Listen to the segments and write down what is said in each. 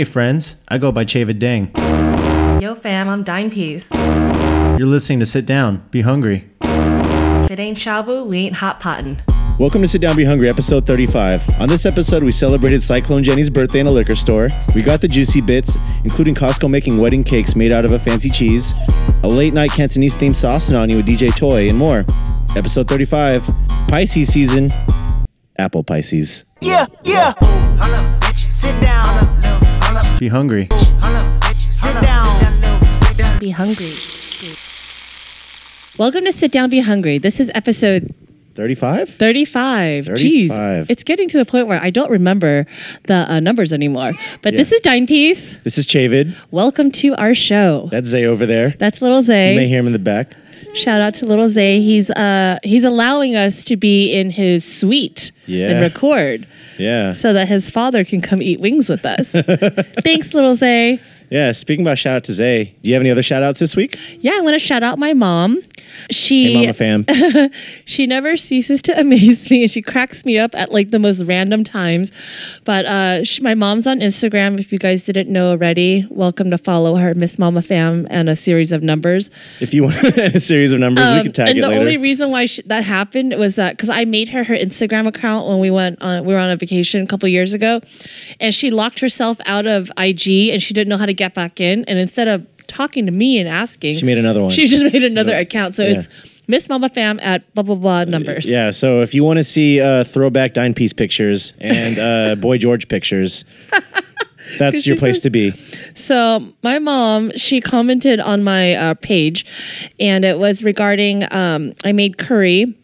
Hey friends, I go by Chavid Dang. Yo, fam, I'm Dinepiece. You're listening to Sit Down, Be Hungry. If it ain't shabu, we ain't hot potting. Welcome to Sit Down Be Hungry, episode 35. On this episode, we celebrated Cyclone Jenny's birthday in a liquor store. We got the juicy bits, including Costco making wedding cakes made out of a fancy cheese, a late night Cantonese themed sauce on you with DJ Toy, and more. Episode 35, Pisces season, Apple Pisces. Yeah, yeah. Hold up, bitch. Sit down. Be hungry. Hold up, bitch. Sit down. Be hungry. Welcome to Sit Down Be Hungry. This is episode 35? 35. 35. Jeez. It's getting to the point where I don't remember the uh, numbers anymore. But this is Dinepiece. This is Chavid. Welcome to our show. That's Zay over there. That's Little You may Zay. hear him in the back. Shout out to Little Zay. He's uh he's allowing us to be in his suite Yeah. and record Yeah. so that his father can come eat wings with us. Thanks, Little Zay. Yeah, speaking about shout out to Zay, do you have any other shout outs this week? Yeah, I want to shout out my mom. She Hey, Mama Fam. she never ceases to amaze me and she cracks me up at like the most random times but uh sh my mom's on instagram if you guys didn't know already welcome to follow her miss mama fam and a series of numbers if you want a series of numbers, we Um, can tag you. and it the later. only reason why sh- that happened was that because i made her her instagram account when we went on we were on a vacation a couple years ago and she locked herself out of ig and she didn't know how to get back in and instead of talking to me and asking She made another one. she just made another Yeah. account so Yeah. it's miss mama fam at blah blah blah numbers Yeah, so if you want to see uh, throwback dinepiece pictures and uh, Boy George pictures, that's your place says- to be. So my mom, she commented on my uh, page, and it was regarding um, I made curry.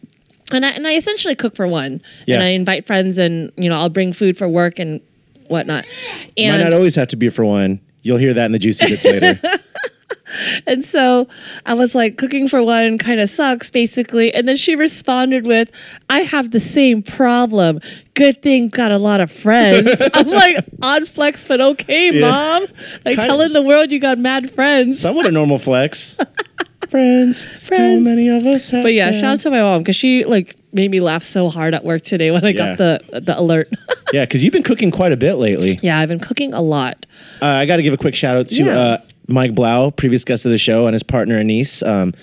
And I, and I essentially cook for one, Yeah. and I invite friends, and you know I'll bring food for work and whatnot. Might And not always have to be for one. You'll hear that in the juicy bits later. and so I was like, cooking for one kind of sucks, basically. And then she responded with, "I have the same problem. Good thing got a lot of friends." I'm like, on flex, but okay, Yeah. mom. Like Kind telling of- the world you got mad friends. Somewhat a normal flex. Friends, Friends. How many of us have But yeah, them? shout out to my mom because she like made me laugh so hard at work today when I Yeah. got the the alert. Yeah, because you've been cooking quite a bit lately. yeah, I've been cooking a lot. Uh, I got to give a quick shout out to Yeah. uh, Mike Blau, previous guest of the show, and his partner Anise. Um,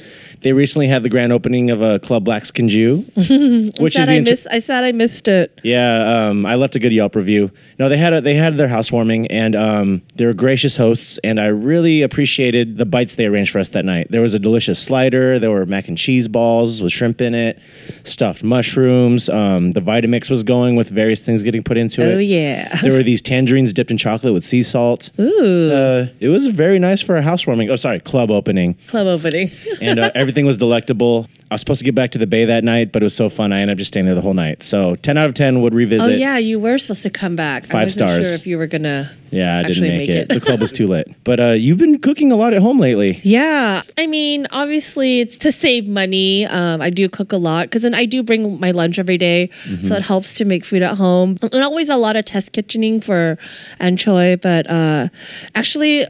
they recently had the grand opening of a Club Black Skin Jew, which is Sad the I intro- missed. I said I missed it. Yeah, um, I left a good Yelp review. No, they had a, they had their housewarming, and um, they were gracious hosts, and I really appreciated the bites they arranged for us that night. There was a delicious slider. There were mac and cheese balls with shrimp in it, stuffed mushrooms. Um, the Vitamix was going with various things getting put into it. Oh yeah. There were these tangerines dipped in chocolate with sea salt. Ooh, Uh, it was very nice for a housewarming. Oh, sorry, club opening, club opening. and uh, everything was delectable. I was supposed to get back to the bay that night, but it was so fun. I ended up just staying there the whole night. So ten out of ten would revisit. oh yeah, you were supposed to come back. I Five wasn't stars. Sure if you were gonna. Yeah, I didn't make, make it. it. the club was too lit. But uh, you've been cooking a lot at home lately. Yeah, I mean, obviously, it's to save money. Um, I do cook a lot because then I do bring my lunch every day, Mm-hmm. so it helps to make food at home. And always a lot of test kitchening for Anchoy, but uh, actually.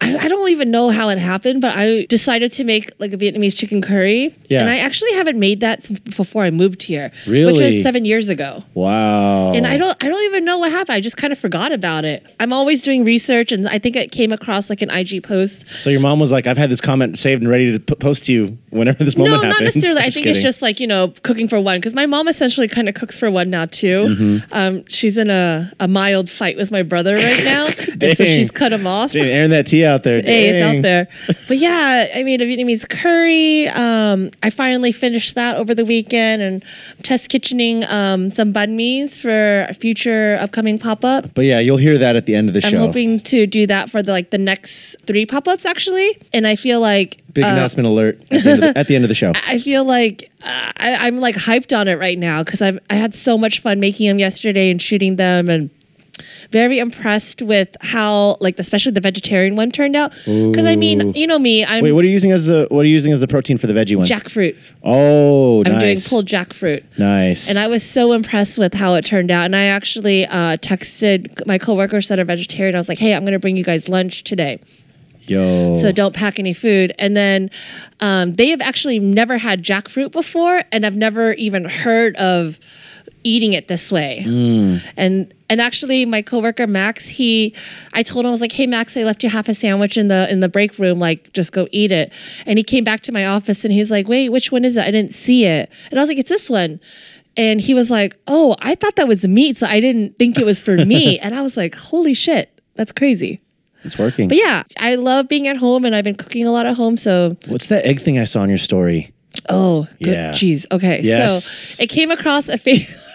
I don't even know how it happened, but I decided to make like a Vietnamese chicken curry. Yeah. And I actually haven't made that since before I moved here. Which was seven years ago. Wow. And I don't I don't even know what happened. I just kind of forgot about it. I'm always doing research and I think it came across like an IG post So your mom was like, "I've had this comment saved and ready to p- post to you whenever this moment no, happens." not necessarily. I think kidding. it's just like you know cooking for one because my mom essentially kind of cooks for one now too. Mm-hmm. Um, she's in a, a mild fight with my brother right now, and so she's cut him off. Dang, airing that tea out there. Hey, it's out there. But yeah, I made a Vietnamese curry. Um, I finally finished that over the weekend and test kitchening um, some banh mi's for a future upcoming pop up. But yeah, you'll hear that at the end of the show. I'm hoping to do that for the like the next three pop ups actually, and I feel like Big uh, announcement alert at the, end of the, at the end of the show. I feel like uh, I, I'm like hyped on it right now because I've I had so much fun making them yesterday and shooting them and very impressed with how like especially the vegetarian one turned out because I mean you know me I'm Wait, what are you using as the what are you using as the protein for the veggie one? jackfruit Oh, I'm nice. doing pulled jackfruit Nice. and I was so impressed with how it turned out and I actually uh, texted my coworkers that are vegetarian I was like hey I'm gonna bring you guys lunch today Yo. so don't pack any food. And then um, they have actually never had jackfruit before, and I've never even heard of eating it this way. Mm. And And actually, my coworker Max, he, I told him I was like, "Hey Max, I left you half a sandwich in the in the break room. Like, just go eat it." And he came back to my office and he's like, "Wait, which one is it? I didn't see it." And I was like, "It's this one." And he was like, "Oh, I thought that was meat, so I didn't think it was for me." and I was like, "Holy shit, that's crazy." It's working. But yeah, I love being at home, and I've been cooking a lot at home. So What's that egg thing I saw in your story? Oh, good. Yeah. Jeez. Okay. Yes. So it came across a face.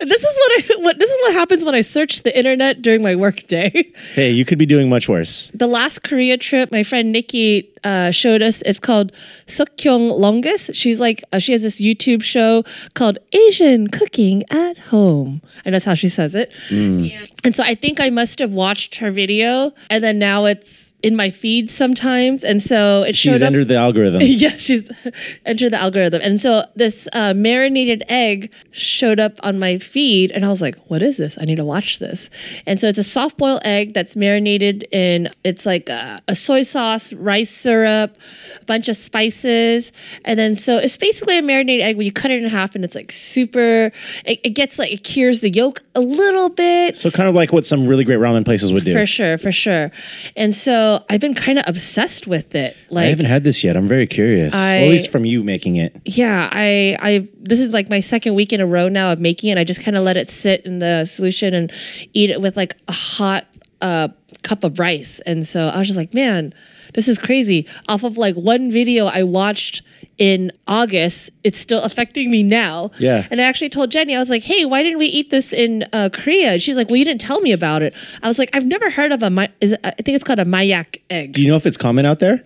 this is what I what this is what happens when I search the internet during my work day. Hey, you could be doing much worse. The last Korea trip, my friend Nikki uh, showed us. It's called Sukkyong Longus. She's like uh, she has this YouTube show called Asian Cooking at Home, and that's how she says it. And so I think I must have watched her video, and then now it's in my feed sometimes, and so it showed She's up. entered the algorithm. yeah, she's entered the algorithm. And so this uh, marinated egg showed up on my feed, and I was like, what is this? I need to watch this. And so it's a soft boiled egg that's marinated in, it's like a, a soy sauce, rice syrup, a bunch of spices. And then so it's basically a marinated egg where you cut it in half and it's like super, it, it gets like, it cures the yolk a little bit. So kind of like what some really great ramen places would do. For sure, for sure. And so I've been kind of obsessed with it. Like I haven't had this yet. I'm very curious. Well, at least from you making it. yeah i i this is like my second week in a row now of making it i just kind of let it sit in the solution and eat it with like a hot uh cup of rice and so i was just like man this is crazy off of like one video i watched in august it's still affecting me now Yeah. and i actually told jenny i was like hey why didn't we eat this in uh, korea and she's like well you didn't tell me about it i was like i've never heard of a my it, i think it's called a mayak egg Do you know if it's common out there?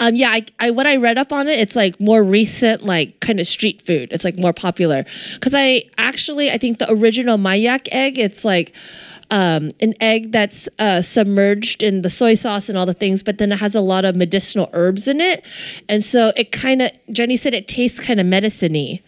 um, yeah, I, I what I read up on it, it's like more recent, like kind of street food. It's like more popular because I actually I think the original Mayak egg, it's like um, an egg that's uh, submerged in the soy sauce and all the things, but then it has a lot of medicinal herbs in it, and so it kind of Jenny said it tastes kind of medicine-y.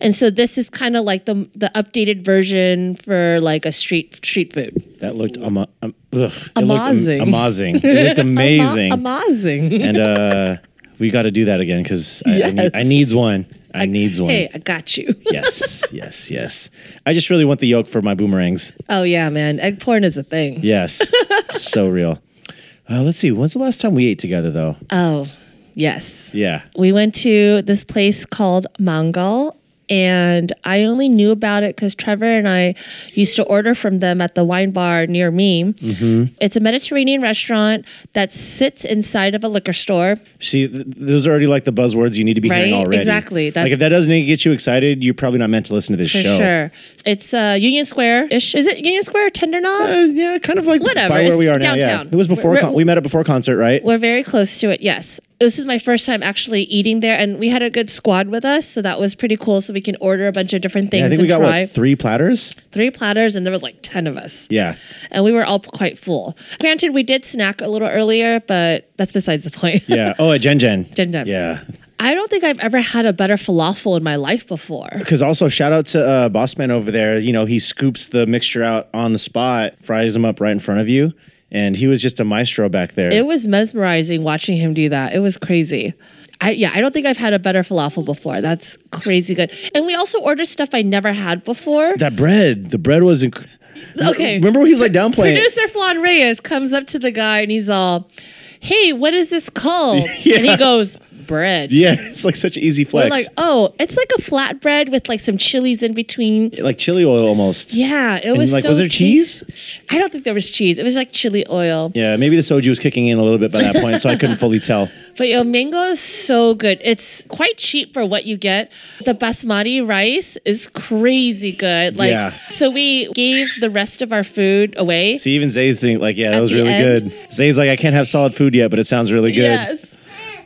And so this is kind of like the the updated version for like a street street food. That looked ama- um, ugh, it looked am- Amazing. amazing. It looked amazing. Amazing. and uh, we got to do that again because I, I, need, I needs one. I needs one. Hey, I got you. yes, yes, yes. I just really want the yolk for my boomerangs. Oh yeah, man. Egg porn is a thing. Yes, so real. Uh, let's see. When's the last time we ate together, though? Oh, yes. Yeah. We went to this place called Mangal. And I only knew about it because Trevor and I used to order from them at the wine bar near me. Mm-hmm. It's a Mediterranean restaurant that sits inside of a liquor store. See, th- those are already like the buzzwords you need to be hearing Right, already. exactly. like if that doesn't get you excited, you're probably not meant to listen to this For show. sure. It's uh, Union Square ish. Is it Union Square? Tender Knob? Uh, yeah, kind of like Whatever, by where it's we are now. Yeah, downtown. it was before We're- con- we met up before concert, right? We're very close to it, yes. This is my first time actually eating there, and we had a good squad with us, so that was pretty cool. So we can order a bunch of different things Yeah, I think and we got try what three platters. three platters, and there was like ten of us. Yeah, and we were all quite full. Granted, we did snack a little earlier, but that's besides the point. yeah. Oh, at Gen Gen. Gen Gen. Yeah, I don't think I've ever had a better falafel in my life before. because also shout out to uh, Boss Man over there. You know, he scoops the mixture out on the spot, fries them up right in front of you, and he was just a maestro back there. It was mesmerizing watching him do that. It was crazy. I, yeah, I don't think I've had a better falafel before. That's crazy good. And we also ordered stuff I never had before. that bread, the bread was. Inc- Okay. Remember when he was like downplaying? Producer Flan Reyes comes up to the guy and he's all, "Hey, what is this called?" Yeah. And he goes, "Bread." Yeah, it's like such an easy We're flex, like, "Oh, it's like a flatbread with like some chilies in between." like chili oil almost. Yeah, it And was like, so was there cheese? I don't think there was cheese. It was like chili oil. Yeah, maybe the soju was kicking in a little bit by that point, so I couldn't fully tell. But yo, Mangal is so good. It's quite cheap for what you get. The basmati rice is crazy good. Like, Yeah. so we gave the rest of our food away. See, even Zay's think like, yeah, that At was really end? good. Zay's like, I can't have solid food yet, but it sounds really good. Yes.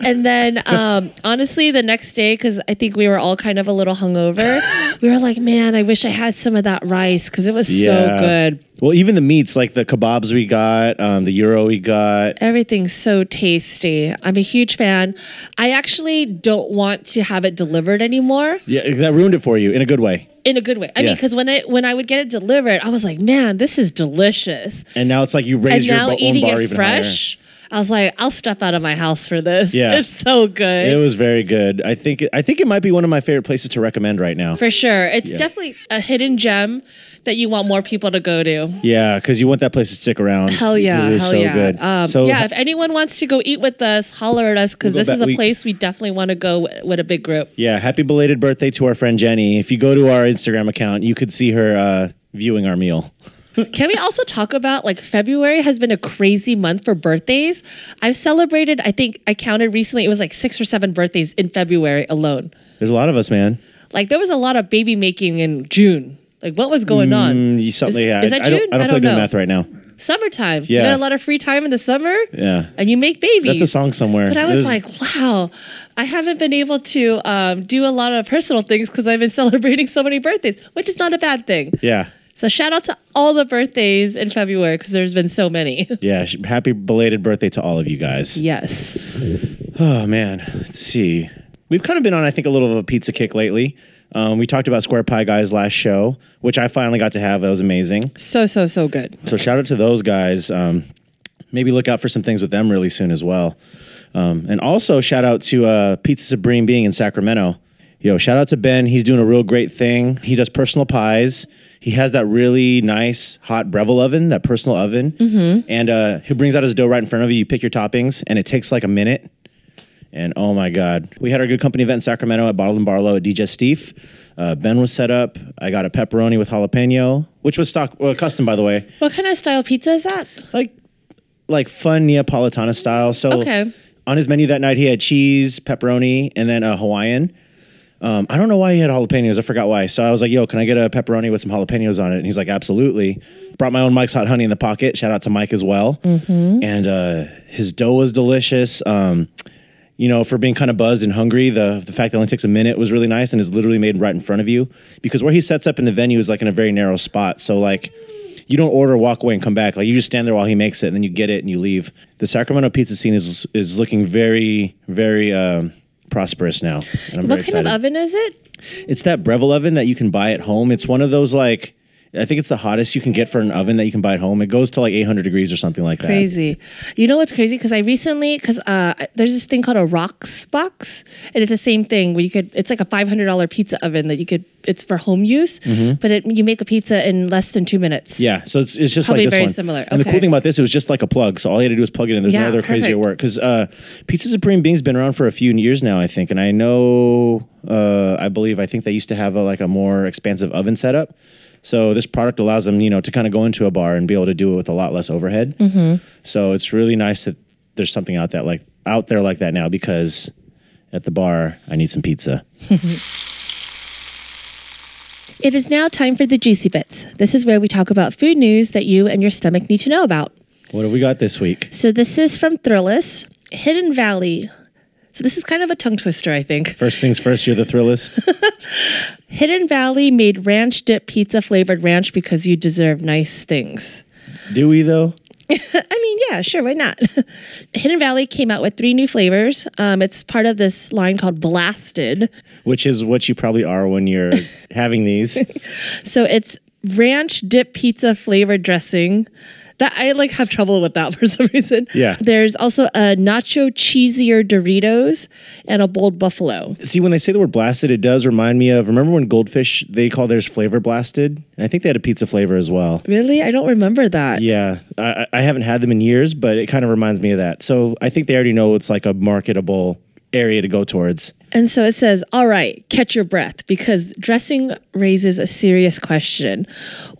And then, um, honestly, the next day, because I think we were all kind of a little hungover, we were like, man, I wish I had some of that rice because it was so good. Well, even the meats, like the kebabs we got, um, the gyro we got. Everything's so tasty. I'm a huge fan. I actually don't want to have it delivered anymore. Yeah, that ruined it for you in a good way. in a good way. I mean, Yeah. because when I when I would get it delivered, I was like, man, this is delicious. And now it's like you And raise your now bo- own eating bar it even fresh, I was like, I'll step out of my house for this. Yeah. it's so good. It was very good. I think it, I think it might be one of my favorite places to recommend right now. for sure. It's Yeah. definitely a hidden gem that you want more people to go to. Yeah, because you want that place to stick around. Hell yeah, hell so yeah. good. Um, so yeah, if anyone wants to go eat with us, holler at us because We'll this is a we- place we definitely want to go w- with a big group. yeah, happy belated birthday to our friend Jenny. If you go to our Instagram account, you could see her uh, viewing our meal. Can we also talk about like February has been a crazy month for birthdays? I've celebrated, I think I counted recently, it was like six or seven birthdays in February alone. There's a lot of us, man. Like there was a lot of baby making in June. Like what was going on? Mm, you something, Is- yeah, is I, that I don't, June? I don't I feel don't good know. math right now. Summertime. You Yeah. got a lot of free time in the summer Yeah, and you make babies. that's a song somewhere. But I was like, wow, I haven't been able to um, do a lot of personal things because I've been celebrating so many birthdays, which is not a bad thing. yeah, So shout out to all the birthdays in February because there's been so many. yeah. Happy belated birthday to all of you guys. yes. Oh man, let's see. We've kind of been on, I think, a little of a pizza kick lately. Um, we talked about Square Pie Guys last show, which I finally got to have. That was amazing. So, so, so good. So shout out to those guys. Um, maybe look out for some things with them really soon as well. Um, and also shout out to uh, Pizza Supreme being in Sacramento. Yo, shout out to Ben. He's doing a real great thing. He does personal pies. He has that really nice hot Breville oven, that personal oven, and uh, he brings out his dough right in front of you. You pick your toppings, and it takes like a minute. And oh my God, we had our good company event in Sacramento at Bottled and Barlow at Digestif. Uh, ben was set up. I got a pepperoni with jalapeno, which was stock, well, custom by the way What kind of style pizza is that? like like fun Neapolitana style. So Okay. on his menu that night, he had cheese, pepperoni, and then a Hawaiian. Um, I don't know why he had jalapenos. I forgot why. So I was like, "Yo, can I get a pepperoni with some jalapenos on it?" And he's like, "Absolutely." Brought my own Mike's hot honey in the pocket. Shout out to Mike as well. Mm-hmm. And uh, his dough was delicious. Um, you know, for being kind of buzzed and hungry, the the fact that it only takes a minute was really nice and is literally made right in front of you. Because where he sets up in the venue is like in a very narrow spot. So like you don't order, walk away, and come back. Like you just stand there while he makes it, and then you get it and you leave. The Sacramento pizza scene is is looking very, very um, prosperous now. And I'm What very kind of excited. oven is it? It's that Breville oven that you can buy at home. It's one of those like I think it's the hottest you can get for an oven that you can buy at home. It goes to like 800 degrees or something like that. Crazy. You know what's crazy? Because I recently, because uh, there's this thing called a Roccbox, and it's the same thing where you could. It's like a five hundred dollar pizza oven that you could. It's for home use, but it, you make a pizza in less than two minutes. Mm-hmm. Yeah, so it's, it's just Probably like this very one. similar. And the cool thing about this, it was just like a plug. So all you had to do was plug it in. There's Yeah, no other crazier work because uh, Pizza Supreme Being's been around for a few years now, I think, and I know, uh, I believe, I think they used to have a, like a more expansive oven setup. So this product allows them, you know, to kind of go into a bar and be able to do it with a lot less overhead. Mm-hmm. So it's really nice that there's something out that like out there like that now because at the bar I need some pizza. It is now time for the juicy bits. This is where we talk about food news that you and your stomach need to know about. What have we got this week? So this is from Thrillist, Hidden Valley. So this is kind of a tongue twister, I think. First things first, you're the thrillist. Hidden Valley made ranch dip pizza flavored ranch because you deserve nice things. do we though? I mean, yeah, sure, why not? Hidden Valley came out with three new flavors. Um, it's part of this line called Blasted. Which is what you probably are when you're having these. So it's ranch dip pizza flavored dressing. That I like have trouble with that for some reason. Yeah. There's also a nacho cheesier Doritos and a bold buffalo. See, when they say the word blasted, it does remind me of remember when Goldfish they call theirs flavor blasted? I think they had a pizza flavor as well. Really? I don't remember that. Yeah, I, I haven't had them in years, but it kind of reminds me of that. So I think they already know it's like a marketable area to go towards. And so it says, all right, catch your breath because dressing raises a serious question.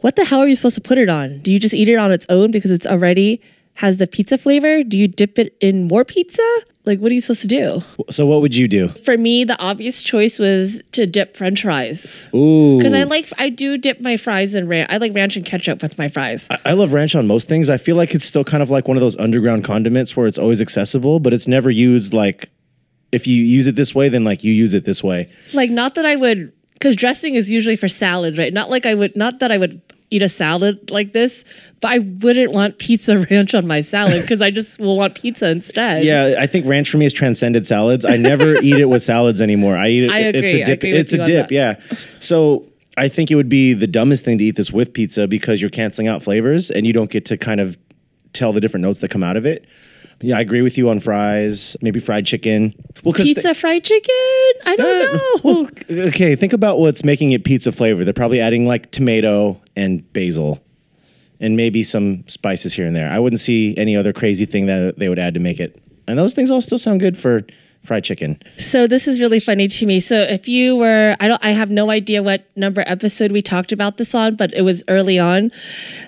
What the hell are you supposed to put it on? Do you just eat it on its own because it's already has the pizza flavor? Do you dip it in more pizza? Like, what are you supposed to do? So what would you do? For me, the obvious choice was to dip french fries. Ooh, Because I like, I do dip my fries in ranch. I like ranch and ketchup with my fries. I love ranch on most things. I feel like it's still kind of like one of those underground condiments where it's always accessible, but it's never used like if you use it this way, then like you use it this way. Like, not that I would, because dressing is usually for salads, right? Not like I would, not that I would eat a salad like this, but I wouldn't want pizza ranch on my salad because I just will want pizza instead. Yeah, I think ranch for me has transcended salads. I never eat it with salads anymore. I eat it. I It's agree. a I dip. It's a dip. Yeah. So I think it would be the dumbest thing to eat this with pizza because you're canceling out flavors and you don't get to kind of tell the different notes that come out of it. Yeah, I agree with you on fries. Maybe fried chicken. Well, Pizza fried chicken? I don't Uh, know. well, okay, think about what's making it pizza flavor. They're probably adding like tomato and basil, and maybe some spices here and there. I wouldn't see any other crazy thing that they would add to make it. And those things all still sound good for fried chicken. So this is really funny to me. So if you were, I don't, I have no idea what number episode we talked about this on, but it was early on.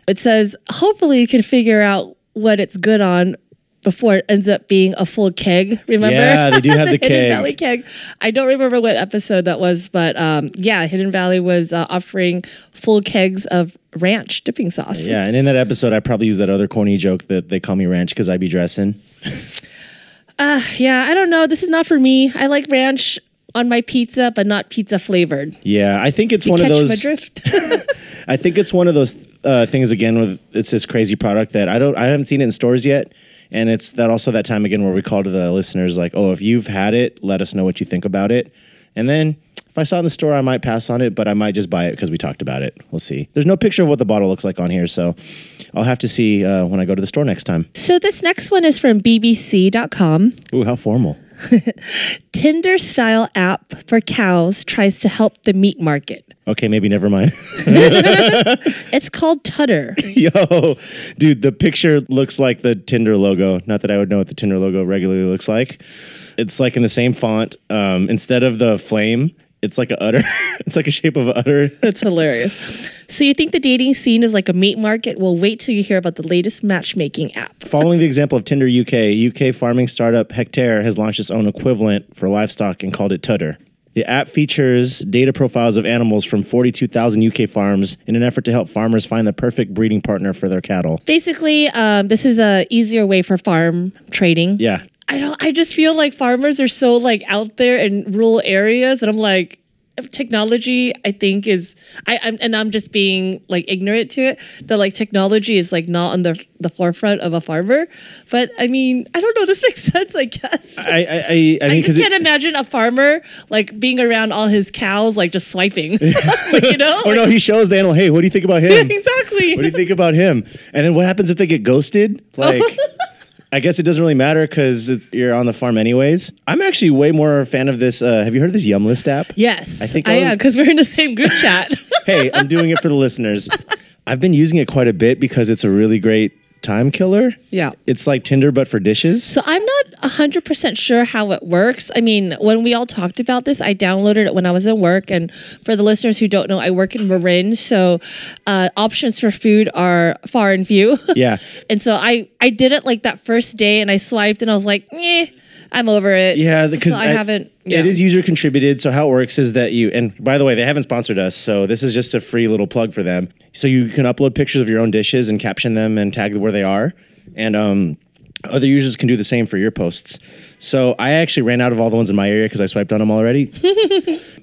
It says, hopefully you can figure out what it's good on before it ends up being a full keg. Remember? Yeah, they do have the Hidden keg. Valley keg. I don't remember what episode that was, but um, yeah, Hidden Valley was uh, offering full kegs of ranch dipping sauce. Yeah, and in that episode, I probably used that other corny joke that they call me ranch because I be dressing. Yeah, I don't know. This is not for me. I like ranch on my pizza, but not pizza flavored. Yeah, I think it's one Catch of those. I think it's one of those uh, things again with it's this crazy product that I don't I haven't seen it in stores yet, and it's that also that time again where we call to the listeners like, oh, if you've had it, let us know what you think about it, and then. If I saw it in the store, I might pass on it, but I might just buy it because we talked about it. We'll see. There's no picture of what the bottle looks like on here, so I'll have to see uh, when I go to the store next time. so this next one is from BBC.com. Ooh, how formal. Tinder style app for cows tries to help the meat market. Okay, maybe never mind. It's called Tudder. Yo, dude, the picture looks like the Tinder logo. Not that I would know what the Tinder logo regularly looks like. It's like in the same font. Um, instead of the flame, it's like a udder. it's like a shape of a udder. That's hilarious. So you think the dating scene is like a meat market? Well, wait till you hear about the latest matchmaking app. Following the example of Tinder UK, UK farming startup Hectare has launched its own equivalent for livestock and called it Tudder. The app features data profiles of animals from 42,000 UK farms in an effort to help farmers find the perfect breeding partner for their cattle. Basically, um, this is a easier way for farm trading. Yeah, I don't. I just feel like farmers are so like out there in rural areas, and I'm like, technology. I think is I. I'm, and I'm just being like ignorant to it. That like technology is like not on the the forefront of a farmer. But I mean, I don't know. This makes sense. I guess. I I, I, I I just can't imagine a farmer like being around all his cows, like just swiping, like, you know? or no, he shows the animal. Hey, what do you think about him? exactly. What do you think about him? And then what happens if they get ghosted? Like, I guess it doesn't really matter because you're on the farm anyways. I'm actually way more a fan of this. Uh, have you heard of this Yum List app? Yes, I think I I was- am because we're in the same group chat. hey, I'm doing it for the listeners. I've been using it quite a bit because it's a really great time killer. Yeah. It's like Tinder, but for dishes. So I'm not 100% sure how it works. I mean, when we all talked about this, I downloaded it when I was at work. And for the listeners who don't know, I work in Marin. So uh, options for food are far and few. Yeah. and so I, I did it like that first day and I swiped and I was like, eh, I'm over it. Yeah, because so I, haven't. Yeah. It is user contributed. So how it works is that you and by the way, they haven't sponsored us, so this is just a free little plug for them. So you can upload pictures of your own dishes and caption them and tag where they are, and um, other users can do the same for your posts. So I actually ran out of all the ones in my area because I swiped on them already.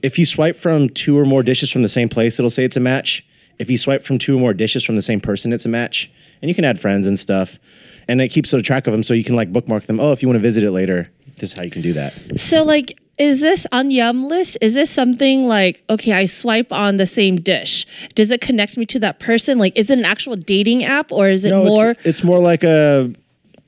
if you swipe from two or more dishes from the same place, it'll say it's a match. If you swipe from two or more dishes from the same person, it's a match. And you can add friends and stuff. And it keeps a track of them so you can like bookmark them. Oh, if you want to visit it later, this is how you can do that. So, like, is this on Yum list? Is this something like, okay, I swipe on the same dish? Does it connect me to that person? Like, is it an actual dating app or is it No, more it's, it's more like a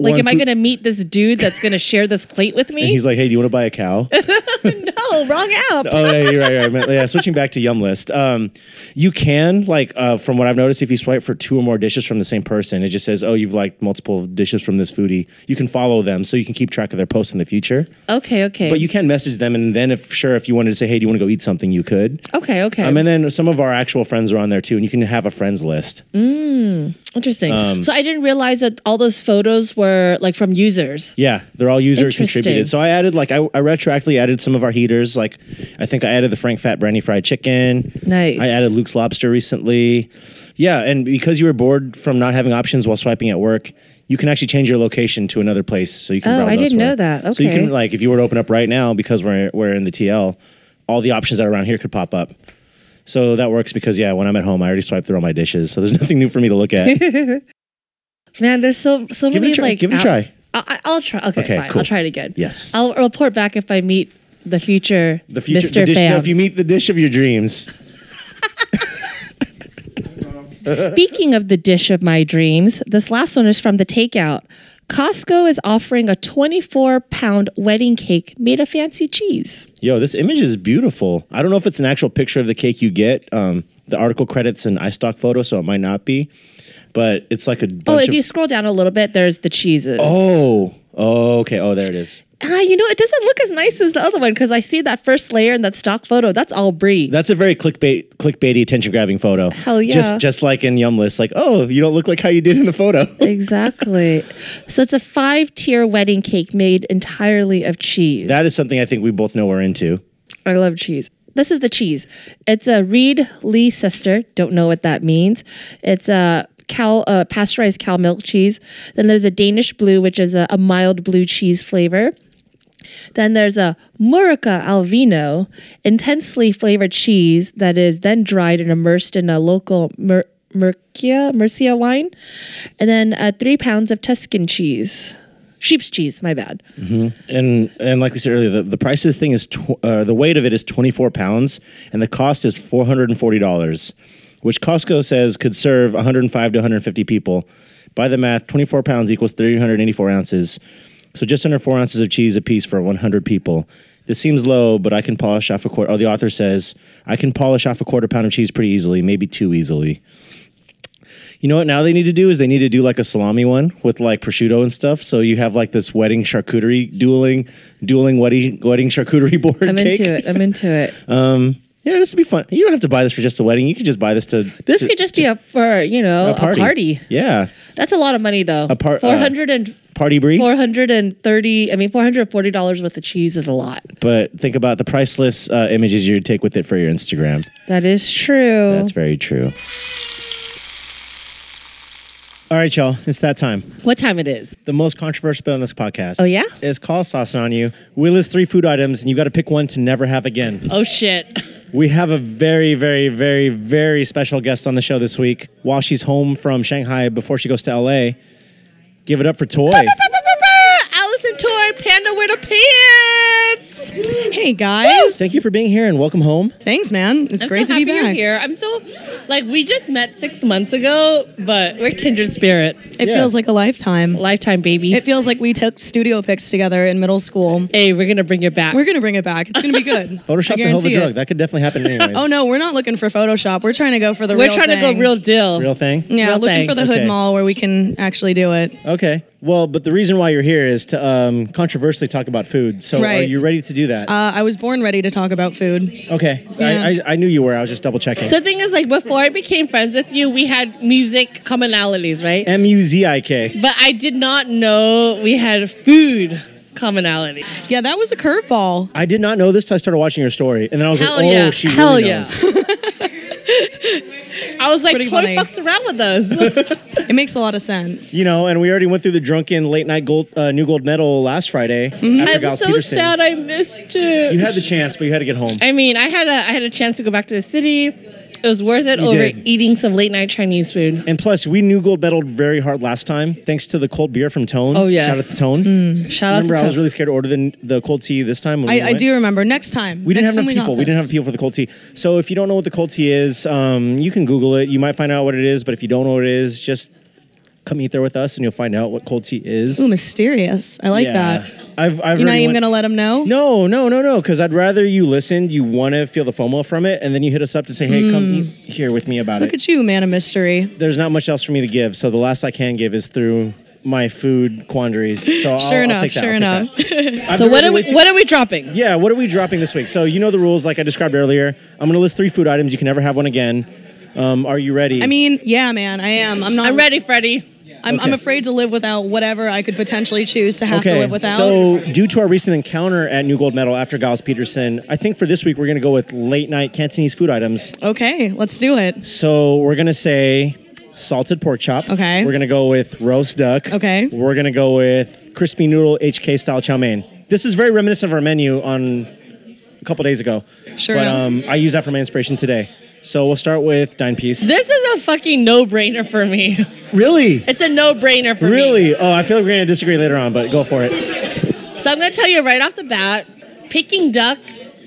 like, am I going to meet this dude that's going to share this plate with And me? he's like, "Hey, do you want to buy a cow?" no, wrong app. oh, yeah, you're right. You're right. Yeah, switching back to Yum List, um, you can like uh, from what I've noticed, if you swipe for two or more dishes from the same person, it just says, "Oh, you've liked multiple dishes from this foodie." You can follow them, so you can keep track of their posts in the future. Okay, okay. But you can message them, and then if sure, if you wanted to say, "Hey, do you want to go eat something?" You could. okay, okay. Um, and then some of our actual friends are on there too, and you can have a friends list. Interesting. um, so I didn't realize that all those photos were like from users. Yeah, they're all user contributed. So I added like I, I retroactively added some of our heaters. Like I think I added the Frank Fat Brandy fried chicken. Nice. I added Luke's lobster recently. Yeah, and because you were bored from not having options while swiping at work, you can actually change your location to another place so you can Oh, browse I didn't elsewhere. know that. Okay. So you can like if you were to open up right now because we're we're in the TL, all the options that are around here could pop up. So that works because yeah, when I'm at home, I already swiped through all my dishes, so there's nothing new for me to look at. Man, there's so so Give it a many try- like give it a try. I, I'll try. Okay, Okay, fine. cool. I'll try it again. Yes. I'll report back if I meet the future, the future, Mr. the dish, no, Fam. if you meet the dish of your dreams. Speaking of the dish of my dreams, this last one is from the takeout. Costco is offering a 24 pound wedding cake made of fancy cheese. Yo, this image is beautiful. I don't know if it's an actual picture of the cake you get. Um, the article credits an iStock photo, so it might not be. But it's like a bunch Oh, if of you scroll down a little bit, there's the cheeses. oh oh okay oh there it is. Ah, you know, it doesn't look as nice as the other one because I see that first layer in that stock photo. That's all brie. That's a very clickbait clickbaity attention grabbing photo. Hell yeah. Just just like in Yum List, like oh you don't look like how you did in the photo. exactly. so it's a five tier wedding cake made entirely of cheese. that is something I think we both know we're into. I love cheese. This is the cheese. It's a Reed Lee sister. Don't know what that means. It's a cow, uh, pasteurized cow milk cheese. Then there's a Danish blue, which is a, a mild blue cheese flavor. Then there's a Murica al vino, intensely flavored cheese that is then dried and immersed in a local Mur- Murcia, Murcia wine. And then uh, three pounds of Tuscan cheese. Sheep's cheese, my bad. Mm-hmm. And and like we said earlier, the, the price of this thing is, tw- uh, the weight of it is 24 pounds and the cost is $440 which Costco says could serve one hundred and five to one hundred and fifty people. By the math, twenty four pounds equals three hundred eighty four ounces, so just under four ounces of cheese a piece for one hundred people. This seems low, but I can polish off a quarter. Oh, the author says I can polish off a quarter pound of cheese pretty easily, maybe too easily. You know what now they need to do is they need to do like a salami one with like prosciutto and stuff. So you have like this wedding charcuterie dueling dueling wedding wedding charcuterie board I'm cake. into it. I'm into it. Um, Yeah, this would be fun. You don't have to buy this for just a wedding. You could just buy this to This to- could just be a for you know a party. Yeah, That's a lot of money though. A par- uh, Four hundred and party brie. four hundred and thirty. I mean, four hundred forty dollars worth of cheese is a lot. But think about the priceless uh, images you would take with it for your Instagram. That is true. That's very true. All right, y'all. It's that time. what time it is? The most controversial bit on this podcast. Oh, yeah? Is call sauce on you. We list three food items, and you got to pick one to never have again. Oh shit! We have a very, very, very, very special guest on the show this week. While she's home from Shanghai before she goes to LA, give it up for Toy. Allison Toy Panda with a pants. Hey guys. Thank you for being here and welcome home. Thanks, man. It's I'm great so to be happy you're back. here. I'm so like we just met six months ago, but we're kindred spirits. It Yeah. feels like a lifetime. Lifetime baby. It feels like we took studio pics together in middle school. hey, we're gonna bring it back. We're gonna bring it back. It's gonna be good. I Photoshop's a hell of a drug. it. That could definitely happen anyways. Oh no, we're not looking for Photoshop. We're trying to go for the we're real trying to go real deal. Real thing? Yeah, real looking thing. for the hood Okay. mall where we can actually do it. Okay. Well, but the reason why you're here is to um, controversially talk about food. So are you ready to do that? Uh, I was born ready to talk about food. okay. yeah. I, I, I knew you were. I was just double checking. So the thing is, like before I became friends with you, we had music commonalities, right? M U Z I K. But I did not know we had food commonality. Yeah, that was a curveball. I did not know this till I started watching your story. And then I was Hell like, oh, yeah. she Hell really yeah. knows. I was like, Pretty Toy funny. fucks around with us. It makes a lot of sense. You know, and we already went through the drunken late night gold, uh, new gold medal last Friday. After I'm Gilles so Peterson. sad I missed it. You had the chance, but you had to get home. I mean, I had a I had a chance to go back to the city. It was worth it You over did. eating some late night Chinese food. And plus, we new gold medaled very hard last time, thanks to the cold beer from Tone. Oh, yes. Shout out to Tone. Shout out to Remember, to I was Tom. really scared to order the, the cold tea this time. When we I, I went. do remember. Next time. We didn't Next have time enough got people. We didn't have this. people for the cold tea. So if you don't know what the cold tea is, um, you can Google it. You might find out what it is. But if you don't know what it is, just come eat there with us, and you'll find out what cold tea is. Ooh, mysterious. I like Yeah. that. I've, I've You're not even went- gonna let them know. No, no, no, no. Because I'd rather you listen. You want to feel the FOMO from it, and then you hit us up to say, "Hey, come eat here with me about. Look it." at you, man of mystery. There's not much else for me to give, so the last I can give is through my food quandaries. So I'll, Sure I'll enough, take that, sure I'll enough. that. So what are we too- what are we dropping? Yeah, what are we dropping this week? So you know the rules, like I described earlier. I'm going to list three food items. You can never have one again. Um, are you ready? I mean, yeah, man, I am. I'm not. I'm ready, Freddie. I'm, I'm afraid to live without whatever I could potentially choose to have to live without. So, due to our recent encounter at New Gold Medal after Gilles Peterson, I think for this week we're going to go with late night Cantonese food items. okay, let's do it. So, we're going to say salted pork chop. Okay. We're going to go with roast duck. Okay. We're going to go with crispy noodle HK style chow mein. This is very reminiscent of our menu on a couple days ago. Sure But um, I use that for my inspiration today. So, we'll start with Dinepiece. This is a fucking no brainer for me. really? It's a no brainer for me. Really? Oh, I feel like we're going to disagree later on, but go for it. So I'm gonna tell you right off the bat, Peking duck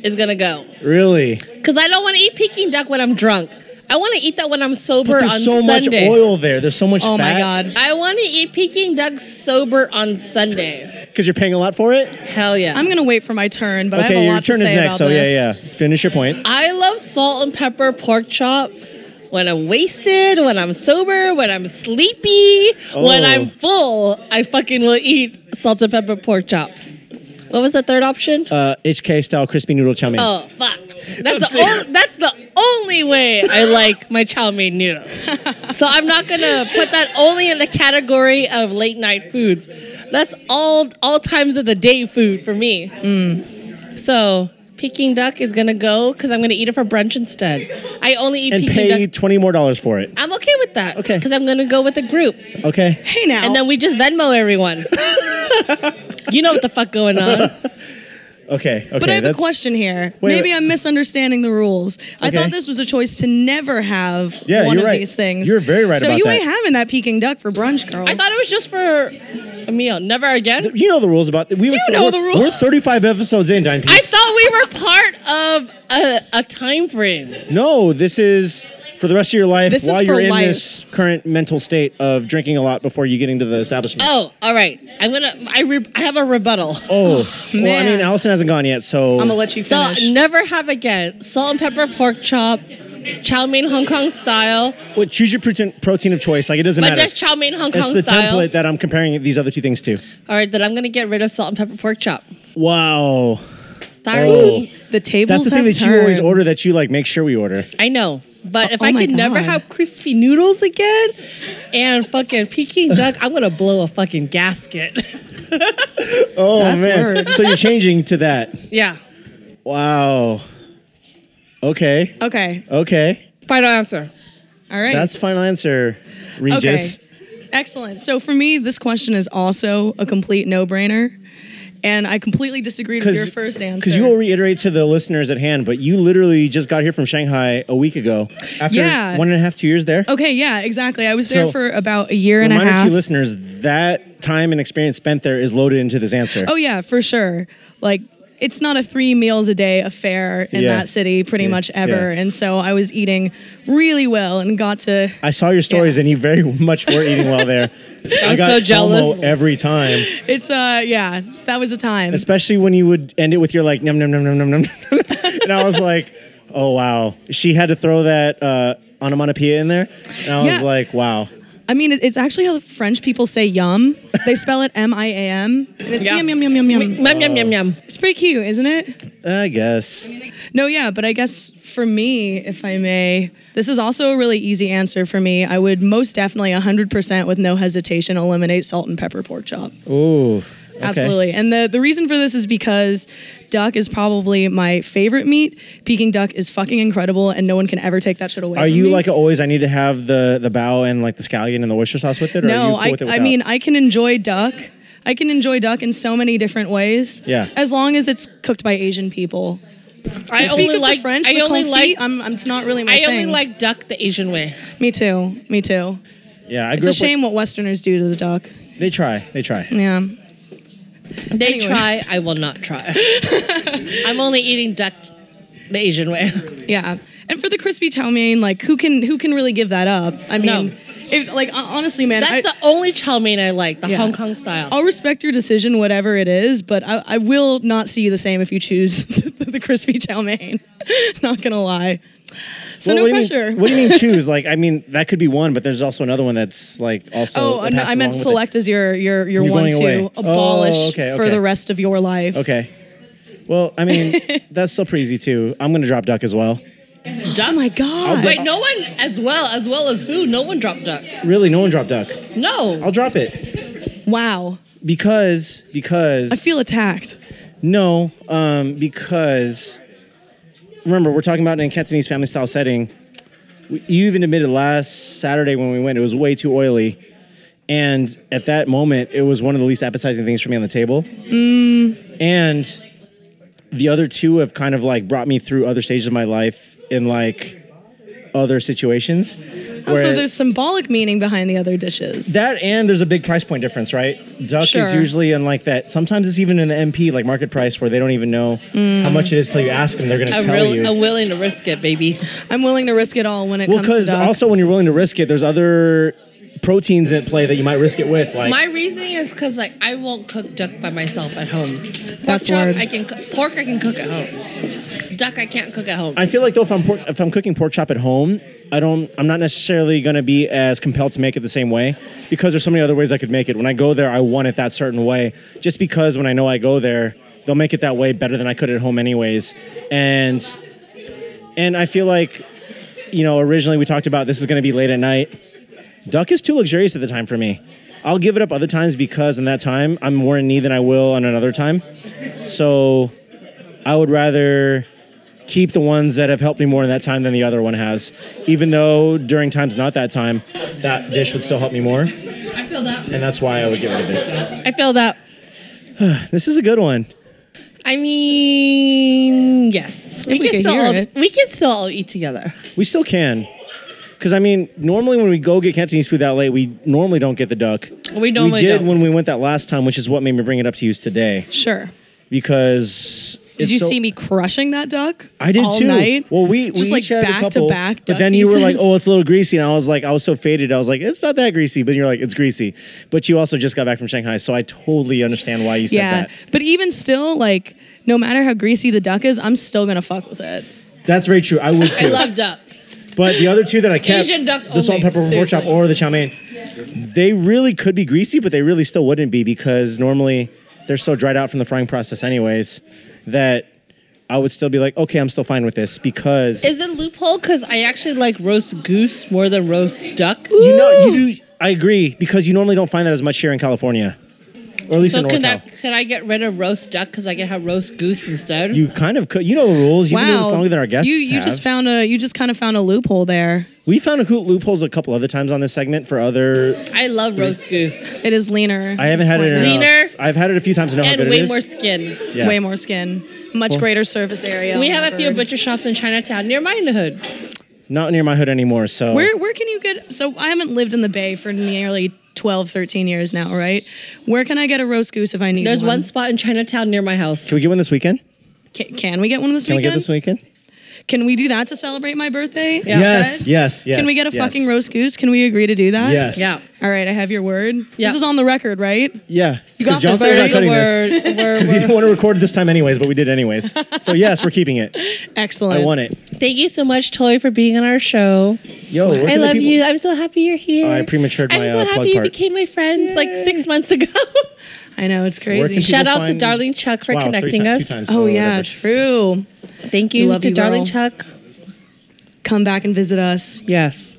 is gonna go. Really? Cause I don't want to eat Peking duck when I'm drunk. I want to eat that when I'm sober But on there's so Sunday. much oil there. There's so much fat. Oh fat. my god. I want to eat Peking duck sober on Sunday. Because you're paying a lot for it? Hell yeah. I'm gonna wait for my turn, but I have okay, a your lot turn to is say next. about So, this. yeah, yeah. Finish your point. I love salt and pepper pork chop. when I'm wasted, when I'm sober, when I'm sleepy, when Oh. I'm full, I fucking will eat salt and pepper pork chop. What was the third option? Uh, HK style crispy noodle chow mein. oh fuck. That's That's the it. o- that's the only way I like my chow mein noodles. so I'm not gonna put that only in the category of late night foods. That's all all times of the day food for me. Mm. So Peking duck is gonna go because I'm gonna eat it for brunch instead. I only eat and Peking pay duck. twenty more dollars for it. I'm okay with that. Okay. Because I'm gonna go with a group, Okay. Hey now. and then we just Venmo everyone. you know what the fuck going on? Okay. Okay. But I have a that's- question here. Wait, Maybe wait. I'm misunderstanding the rules. I Okay. thought this was a choice to never have Yeah, one you're of right. these things. You're very right so about you that. ain't having that Peking duck for brunch, girl. I thought it was just for a meal. Never again. You know the rules about we. You know we're, the rules. We're 35 episodes in, Dime I thought we were part of a, a time frame. no, this is for the rest of your life This is while you're in life. this current mental state of drinking a lot before you get into the establishment. Oh, all right. I'm gonna. I re, I have a rebuttal. Oh, well, I man. mean, Allison hasn't gone yet, so I'm gonna let you finish. So finish. never have again. Salt and pepper pork chop, chow mein Hong Kong style, Well, choose your protein, protein of choice. Like it doesn't but matter. just chow mein Hong It's Kong the style. template that I'm comparing these other two things to. All right, then I'm gonna get rid of salt and pepper pork chop. Wow, Sorry. Oh. the tables that's the thing have that you always order that you like make sure we order. I know, but if Oh I my could never have crispy noodles again and fucking Peking duck, I'm gonna blow a fucking gasket. Oh That's man, word. so you're changing to that? yeah. Wow. Okay. Okay. Okay. Final answer. All right. That's final answer, Regis. Okay. Excellent. So for me, this question is also a complete no-brainer. And I completely disagreed with your first answer. Because you will reiterate to the listeners at hand, but you literally just got here from Shanghai a week ago after Yeah. one and a half, two years there. Okay, yeah, exactly. I was there So, for about a year and a half. listeners, that time and experience spent there is loaded into this answer. Oh yeah, for sure. Like it's not a three meals a day affair in Yeah. that city pretty Yeah. much ever. Yeah. And so I was eating really well and got to I saw your stories Yeah. and you very much were eating well there. I was got so jealous. FOMO every time, it's uh yeah, that was a time. especially when you would end it with your like num num num num num num, and I was like, oh wow, she had to throw that uh, onomatopoeia in there, and I was Yeah. like, wow. I mean it's actually how the French people say yum. They spell it M I A M. And it's Yeah. yum yum yum yum yum. Yum yum yum yum. Oh. It's pretty cute, isn't it? I guess. No, yeah, but I guess for me, if I may, this is also a really easy answer for me. I would most definitely 100% with no hesitation eliminate salt and pepper pork chop. Ooh. Okay. Absolutely. And the, the reason for this is because duck is probably my favorite meat. Peking duck is fucking incredible, and no one can ever take that shit away Are from you me. like always? I need to have the the bao and like the scallion and the oyster sauce with it. Or no, cool I, with it I mean, I can enjoy duck. I can enjoy duck in so many different ways. Yeah. As long as it's cooked by Asian people. I speak only like French. I only like I'm, I'm, it's not really my I thing. only like duck the Asian way. Me too. Me too. yeah, I It's a up with- shame what Westerners do to the duck. they try. They try. Yeah. They Anyway. try, I will not try. I'm only eating duck the Asian way. Yeah. And for the crispy chow mein, like who can who can really give that up? I mean, No. if, like honestly, man, I, That's the only chow mein I like, the Yeah. Hong Kong style. I'll respect your decision, whatever it is, but I, I will not see you the same if you choose the, crispy chow mein. not gonna lie. So Well, no what do you pressure. Mean, what do you mean choose? Like, I mean, that could be one, but there's also another one that's like also. oh, no, I meant along it. select as your your your You're one to away. Oh, abolish okay, for the rest of your life. Okay. Well, I mean, that's still pretty easy too. I'm gonna drop duck as well. Oh my god. Wait, no one as well as well as who? No one dropped duck. Really, no one dropped duck. No. I'll drop it Wow. because because I feel attacked. no, um, because remember we're talking about in a Cantonese family style setting. We- You even admitted last Saturday when we went it was way too oily, and at that moment it was one of the least appetizing things for me on the table. Mm. And the other two have kind of like brought me through other stages of my life in like other situations. Oh, also, where- there's symbolic meaning behind the other dishes. that and there's a big price point difference, right? Duck Sure. is usually in like that. Sometimes it's even in the MP, like market price, where they don't even know how much it is till you ask them. They're going to I'm, tell real, you. I'm willing to risk it, baby. I'm willing to risk it all when it well, comes to because duck. also when you're willing to risk it, there's other proteins at play that you might risk it with. Like My reasoning is because like I won't cook duck by myself at home. Pork That's chop, word. I can cook, pork. I can cook at home. Duck I can't cook at home. I feel like though if I'm if I'm cooking pork chop at home, I don't I'm not necessarily going to be as compelled to make it the same way because there's so many other ways I could make it. When I go there, I want it that certain way just because when I know I go there, they'll make it that way better than I could at home anyways. And and I feel like you know, originally we talked about this is going to be late at night. Duck is too luxurious at the time for me. I'll give it up other times because in that time I'm more in need than I will on another time. So I would rather keep the ones that have helped me more in that time than the other one has. Even though during times not that time, that dish would still help me more. I feel that. And that's why I would give it a bit. I feel that. This is a good one. I mean, yes. we could still all, we can still all eat together. We still can. Because I mean, normally when we go get Cantonese food that late, we normally don't get the duck. We normally we did don't. when we went that last time, which is what made me bring it up to use today. Sure. Because Did you so- see me crushing that duck? I did all too. Night? Well, we just we like each had a back to couple, back. But duck then you were like, "Oh, it's a little greasy," and I was like, I was so faded. I was like, "It's not that greasy," but you're like, "It's greasy." But you also just got back from Shanghai, so I totally understand why you said yeah. that. But even still, like, no matter how greasy the duck is, I'm still gonna fuck with it. That's very true. I would too. I love duck. but the other two that I kept, Asian duck the salt and only, pepper pork chop or the chow mein, they really could be greasy, but they really still wouldn't be because normally they're so dried out from the frying process, anyways, that I would still be like, okay, I'm still fine with this because Is it loophole? Because I actually like roast goose more than roast duck. You know, you do. I agree because you normally don't find that as much here in California, or at least So in can NorCal. that can I get rid of roast duck because I can have roast goose instead? you kind of could. You know the rules. You've been doing this longer than our guests You you have. just found a you just kind of found a loophole there. we found a cool loopholes a couple other times on this segment for other. I love roast goose It is leaner. I haven't had it enough. Leaner. I've had it a few times to know how and good it way is. more skin. Yeah. Way more skin, much greater surface area. We on have the a few bird. butcher shops in Chinatown near my hood. Not near my hood anymore. So Where where can you get? So I haven't lived in the Bay for nearly 12, 13 years now, right? Where can I get a roast goose if I need one? There's one? one spot in Chinatown near my house. can we get one this weekend? Can, can we get one this weekend? Can we weekend? get this weekend? Can we do that to celebrate my birthday? Yes, instead? yes, yes. Can we get a yes. fucking roast goose? Can we agree to do that? Yes. Yeah. All right, I have your word. Yeah. This is on the record, right? Yeah. You got John this, not right? cutting this Word, word, because he didn't want to record this time anyways, but we did anyways. So yes, we're keeping it. Excellent. I want it. Thank you so much, Toy, for being on our show. Yo, where I love people- you. I'm so happy you're here. Oh, I prematured I'm so uh, plug happy you part. became my friends like six months ago. I know it's crazy. Shout out to Darling Chuck for Wow, connecting us. oh yeah, true. Thank you to you, Darling. Chuck. Come back and visit us. Yes.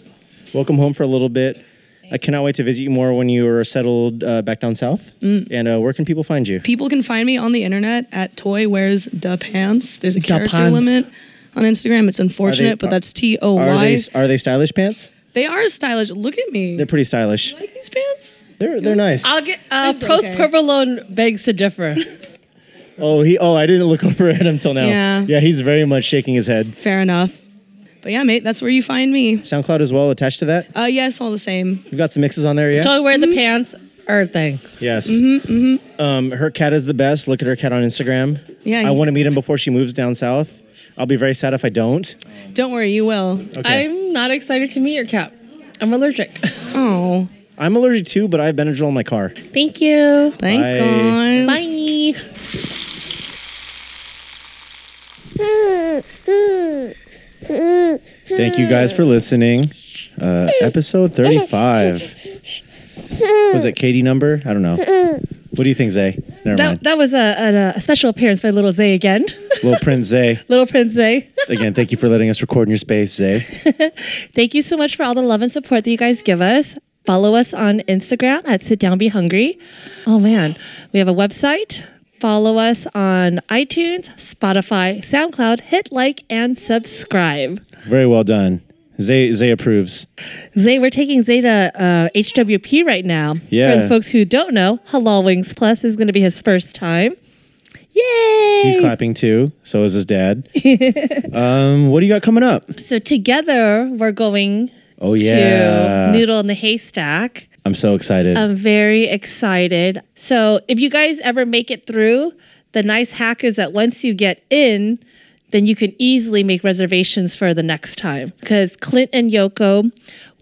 Welcome home for a little bit. I cannot wait to visit you more when you are settled uh, back down south. Mm. And uh, where can people find you? People can find me on the internet at Toy Wears Da Pants. There's a Da character Pants. limit on Instagram. It's unfortunate, but that's T O Y. Are they are they stylish pants? They are stylish. Look at me. They're pretty stylish. like these pants? They're they're nice. I'll get uh, It's Post okay. Provolone begs to differ. Oh he oh I didn't look over at him till now. Yeah. Yeah, he's very much shaking his head. Fair enough. But yeah, mate, that's where you find me. SoundCloud as well attached to that. Uh, yes, all the same. We've got some mixes on there, yeah. Toy wear the pants or thing. Yes. Mm-hmm, Um, her cat is the best. Look at her cat on Instagram. Yeah, I you- want to meet him before she moves down south. I'll be very sad if I don't. Don't worry, you will. Okay. I'm not excited to meet your cat. I'm allergic. Oh, I'm allergic too, but I have Benadryl in my car. Thank you. thanks, Bye. guys. Bye. Thank you guys for listening. Uh, episode 35. Was it Katie number? I don't know. What do you think, Zay? Never That, mind. that was a, a, a special appearance by Little Zay again. Little Prince Zay. Little Prince Zay. Again, thank you for letting us record in your space, Zay. Thank you so much for all the love and support that you guys give us. Follow us on Instagram at Sit Down Be Hungry. Oh man, we have a website. Follow us on iTunes, Spotify, SoundCloud. Hit like and subscribe. Very well done. Zay, Zay approves. Zay, we're taking Zay to uh, HWP right now. Yeah. For the folks who don't know, Halal Wings Plus is going to be his first time. Yay! He's clapping too. So is his dad. um, what do you got coming up? So together we're going Oh yeah, to Noodle in the Haystack. I'm so excited. I'm very excited. So, if you guys ever make it through, the nice hack is that once you get in, then you can easily make reservations for the next time because Clint and Yoko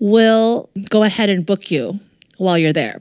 will go ahead and book you while you're there.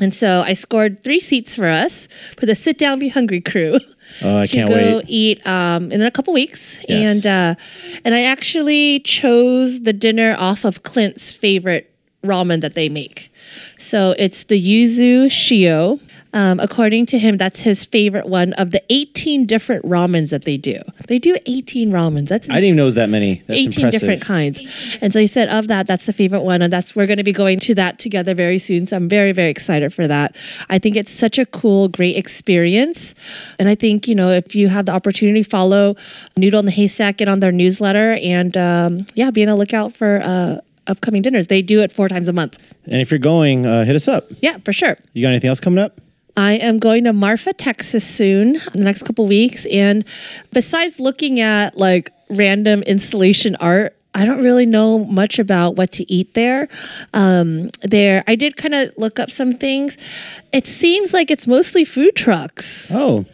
And so I scored three seats for us for the Sit Down Be Hungry crew Oh, I to can't go wait. eat um, in a couple weeks. Yes. And uh, and I actually chose the dinner off of Clint's favorite ramen that they make. So it's the yuzu shio. Um, according to him, that's his favorite one of the 18 different ramens that they do. They do 18 ramens. That's I didn't even know it was that many. That's 18 impressive. different kinds. And so he said of that, that's the favorite one. And that's, we're going to be going to that together very soon. So I'm very, very excited for that. I think it's such a cool, great experience. And I think, you know, if you have the opportunity, follow Noodle in the Haystack, get on their newsletter and um, yeah, be on the lookout for uh, upcoming dinners. They do it four times a month. And if you're going, uh, hit us up. Yeah, for sure. You got anything else coming up? I am going to Marfa, Texas soon the next couple weeks. And besides looking at like random installation art, I don't really know much about what to eat there. Um, there, I did kind of look up some things. It seems like it's mostly food trucks Oh,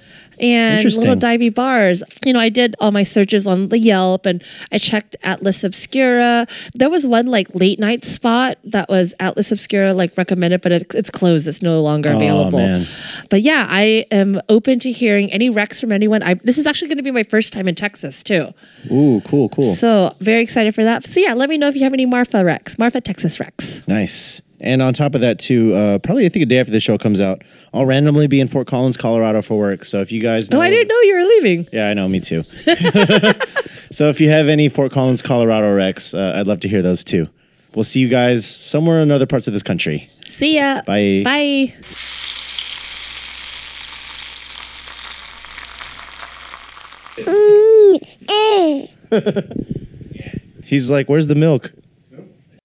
and little divey bars. You know, I did all my searches on the Yelp and I checked Atlas Obscura. There was one like late night spot that was Atlas Obscura like recommended, but it, it's closed. It's no longer oh, available. man. But yeah, I am open to hearing any recs from anyone. I this is actually going to be my first time in Texas too. ooh, cool, cool. So very excited for that. So yeah, let me know if you have any Marfa recs, Marfa Texas recs. Nice. And on top of that, too, uh, probably I think a day after the show comes out, I'll randomly be in Fort Collins, Colorado for work. So if you guys know, Oh, I didn't know you were leaving. Yeah, I know, me too. so if you have any Fort Collins, Colorado Rex, uh, I'd love to hear those too. We'll see you guys somewhere in other parts of this country. See ya. Bye. Bye. He's like, "Where's the milk?"